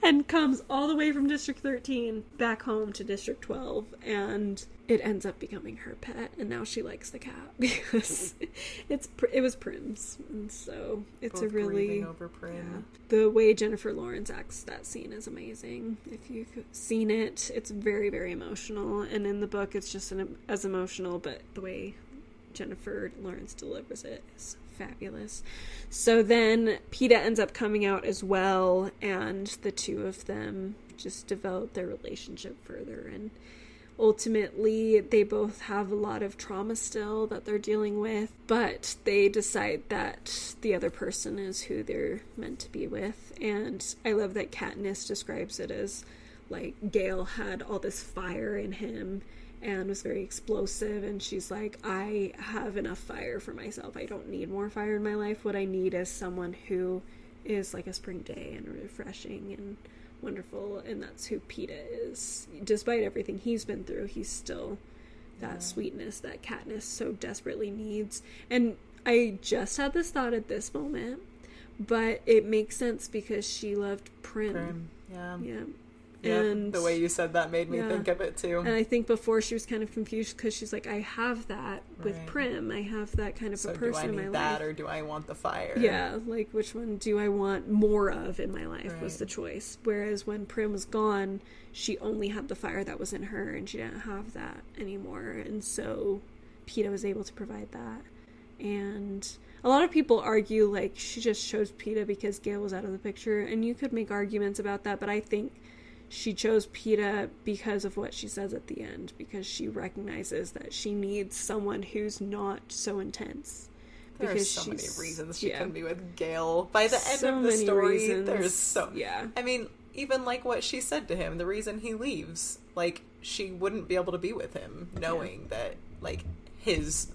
and comes all the way from District 13 back home to District 12 and it ends up becoming her pet and now she likes the cat because it's it was Prim's and so it's Both a really over Prim. yeah. the way Jennifer Lawrence acts that scene is amazing if you've seen it it's very very emotional and in the book it's just an, as emotional but the way Jennifer Lawrence delivers it is fabulous. So then Peeta ends up coming out as well, and the two of them just develop their relationship further. And ultimately, they both have a lot of trauma still that they're dealing with, but they decide that the other person is who they're meant to be with. And I love that Katniss describes it as like Gale had all this fire in him and was very explosive and she's like i have enough fire for myself i don't need more fire in my life what i need is someone who is like a spring day and refreshing and wonderful and that's who Peeta is despite everything he's been through he's still that Yeah. sweetness that Katniss so desperately needs and i just had this thought at this moment but it makes sense because she loved Prim, Prim. Yeah. yeah Yeah, and the way you said that made me Yeah. think of it too. and I think before she was kind of confused because she's like, I have that with Right. Prim. I have that kind of so a person in my need that life. or do I want the fire? Yeah, like which one do I want more of in my life was the choice. Whereas when Prim was gone, she only had the fire that was in her and she didn't have that anymore. And so Peeta was able to provide that. And a lot of people argue like she just chose Peeta because Gale was out of the picture. And you could make arguments about that, but I think she chose Peeta because of what she says at the end, because she recognizes that she needs someone who's not so intense. There's because so many reasons she yeah. couldn't be with Gale. By the end So of the story, reasons. there's so Yeah. I mean, even like what she said to him, the reason he leaves, like she wouldn't be able to be with him, knowing that like his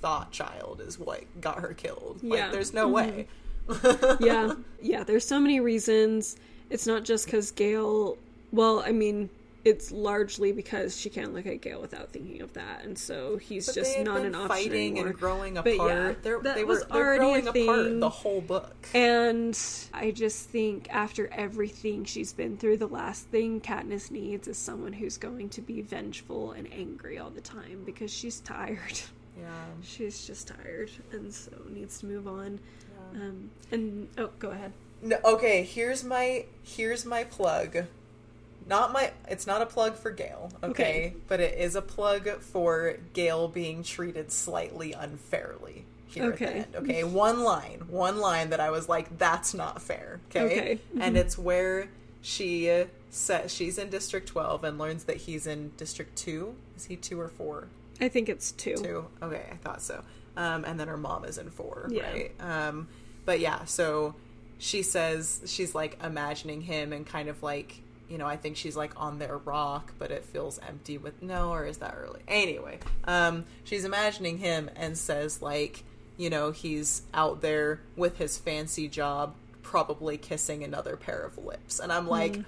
thought child is what got her killed. Yeah. Like, there's no Mhm. way. yeah, yeah. There's so many reasons. It's not just because Gale. Well, I mean, it's largely because she can't look at Gale without thinking of that, and so he's But just not an option fighting anymore. and growing apart. But yeah, they're, that they was were already a growing apart thing. the whole book. And I just think after everything she's been through, the last thing Katniss needs is someone who's going to be vengeful and angry all the time because she's tired. yeah. She's just tired and so needs to move on. yeah. Um, and oh, go ahead. No, okay, here's my here's my plug. Not my it's not a plug for Gale, okay? Okay. But it is a plug for Gale being treated slightly unfairly here Okay. at the end. Okay, one line, one line that I was like, that's not fair. Okay. Okay. And Mhm. it's where she says she's in District twelve and learns that he's in District two. Is he two or four? I think it's two. Two. Okay, I thought so. Um, and then her mom is in four, Yeah. right? Um, but yeah, so she says she's like imagining him and kind of like you know I think she's like on their rock, but it feels empty with no, or is that early? Anyway, um, she's imagining him and says like you know he's out there with his fancy job, probably kissing another pair of lips, and I'm like.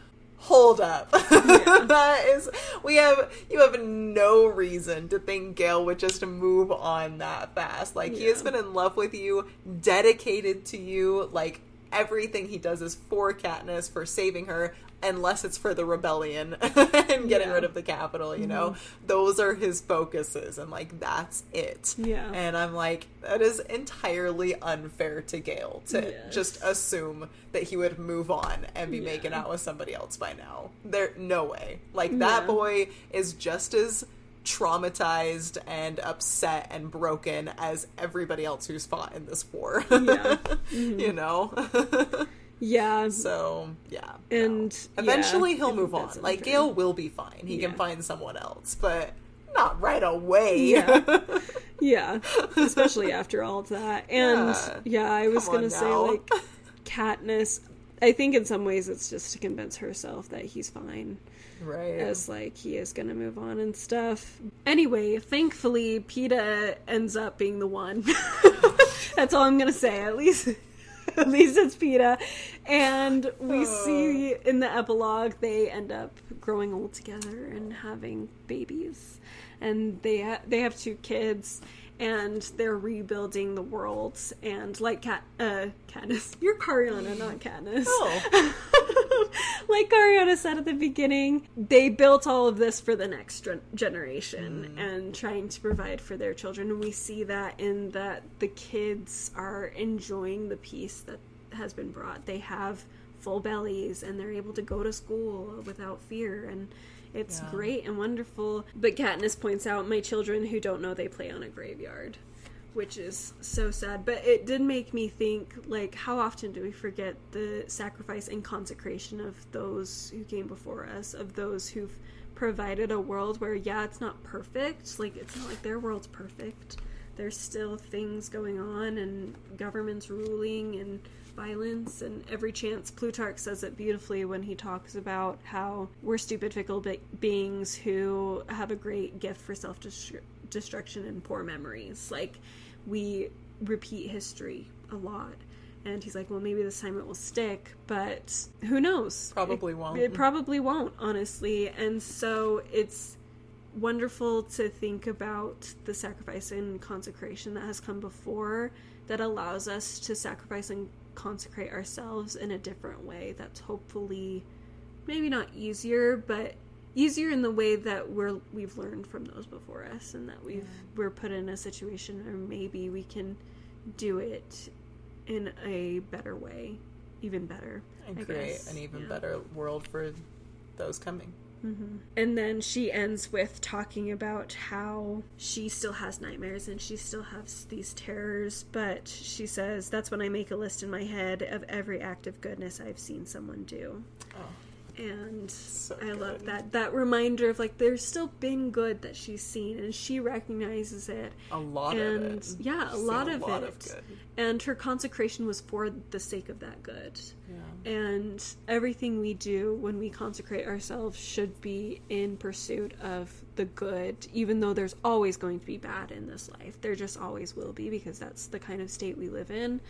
Hold up. that is we have you have no reason to think Gale would just move on that fast. Like he has been in love with you, dedicated to you, like everything he does is for Katniss, for saving her, unless it's for the rebellion and getting Yeah. Mm-hmm. rid of the Capitol, you know? Those are his focuses and like that's it. Yeah. And I'm like, that is entirely unfair to Gale to Yes. just assume that he would move on and be Yeah. making out with somebody else by now. There no way. Like that Yeah. boy is just as traumatized and upset and broken as everybody else who's fought in this war. Yeah. you know? Yeah. so, yeah. no. And eventually yeah, he'll move on. Like. Gale will be fine. He can find someone else, but not right away. Yeah. Yeah. Especially after all of that. And Yeah. yeah, I was Come gonna say now. like Katniss I think in some ways it's just to convince herself that he's fine. right. As like he is gonna move on and stuff. Anyway, thankfully Peeta ends up being the one. That's all I'm gonna say, at least at least it's Peeta. And we Oh. see in the epilogue they end up growing old together and having babies. And they ha- they have two kids and they're rebuilding the world. And like Cat, uh, Katniss, you're Cariana, not Katniss. Oh. like Cariana said at the beginning, they built all of this for the next gen- generation Mm. and trying to provide for their children. And we see that in that the kids are enjoying the peace that has been brought. They have full bellies and they're able to go to school without fear and it's Yeah. great and wonderful. But Katniss points out my children who don't know they play on a graveyard which is so sad. But it did make me think, like, how often do we forget the sacrifice and consecration of those who came before us, of those who've provided a world where, yeah, it's not perfect. Like, it's not like their world's perfect. There's still things going on and governments ruling and violence and every chance. Plutarch says it beautifully when he talks about how we're stupid, fickle be- beings who have a great gift for self destruction and poor memories. Like, we repeat history a lot. And he's like, well, maybe this time it will stick, but who knows? Probably It- won't. It probably won't, honestly. And so it's wonderful to think about the sacrifice and consecration that has come before that allows us to sacrifice and consecrate ourselves in a different way that's hopefully maybe not easier but easier in the way that we're we've learned from those before us and that we've we're put in a situation where maybe we can do it in a better way even better and I create guess. an even Yeah. better world for those coming. Mm-hmm. And then she ends with talking about how she still has nightmares and she still has these terrors, but she says, That's when I make a list in my head of every act of goodness I've seen someone do. Oh, And So I love that. That reminder of like, there's still been good that she's seen and she recognizes it. a lot And of it. yeah, a lot of lot it. Of good. And her consecration was for the sake of that good. Yeah. And everything we do when we consecrate ourselves should be in pursuit of the good, even though there's always going to be bad in this life. There just always will be because that's the kind of state we live in.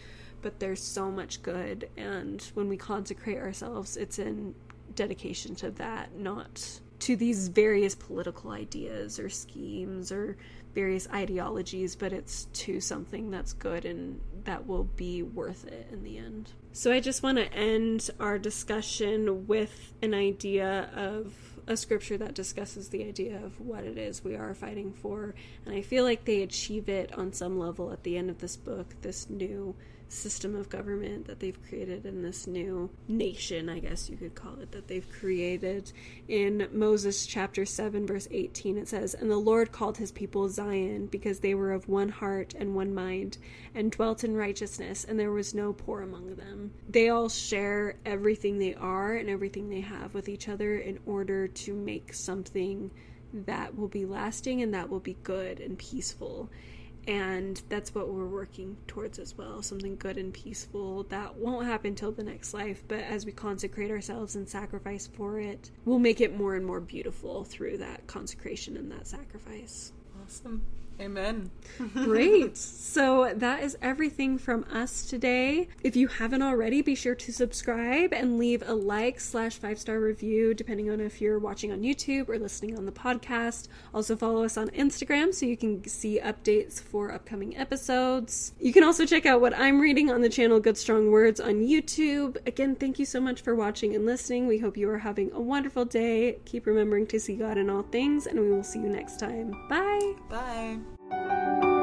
But there's so much good, and when we consecrate ourselves, it's in dedication to that, not to these various political ideas or schemes or various ideologies, but it's to something that's good and that will be worth it in the end. So I just want to end our discussion with an idea of a scripture that discusses the idea of what it is we are fighting for. And I feel like they achieve it on some level at the end of this book, this new system of government that they've created in this new nation, I guess you could call it, that they've created. In Moses chapter 7, verse 18, it says, And the Lord called his people Zion because they were of one heart and one mind and dwelt in righteousness, and there was no poor among them. They all share everything they are and everything they have with each other in order to make something that will be lasting and that will be good and peaceful and that's what we're working towards as well something good and peaceful that won't happen till the next life but as we consecrate ourselves and sacrifice for it we'll make it more and more beautiful through that consecration and that sacrifice Awesome. Amen. Great. So that is everything from us today. If you haven't already, be sure to subscribe and leave a like slash five star review, depending on if you're watching on YouTube or listening on the podcast. Also follow us on Instagram so you can see updates for upcoming episodes. You can also check out what I'm reading on the channel Good Strong Words on YouTube. Again, thank you so much for watching and listening. We hope you are having a wonderful day. Keep remembering to see God in all things, and we will see you next time. Bye. Bye. Thank you.